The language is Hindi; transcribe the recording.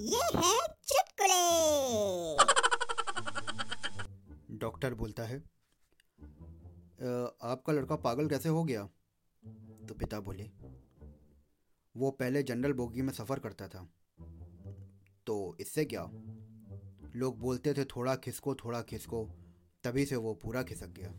ये है चुटकुले। डॉक्टर बोलता है आपका लड़का पागल कैसे हो गया? तो पिता बोले, वो पहले जनरल बोगी में सफ़र करता था। तो इससे क्या? लोग बोलते थे थोड़ा खिसको थोड़ा खिसको, तभी से वो पूरा खिसक गया।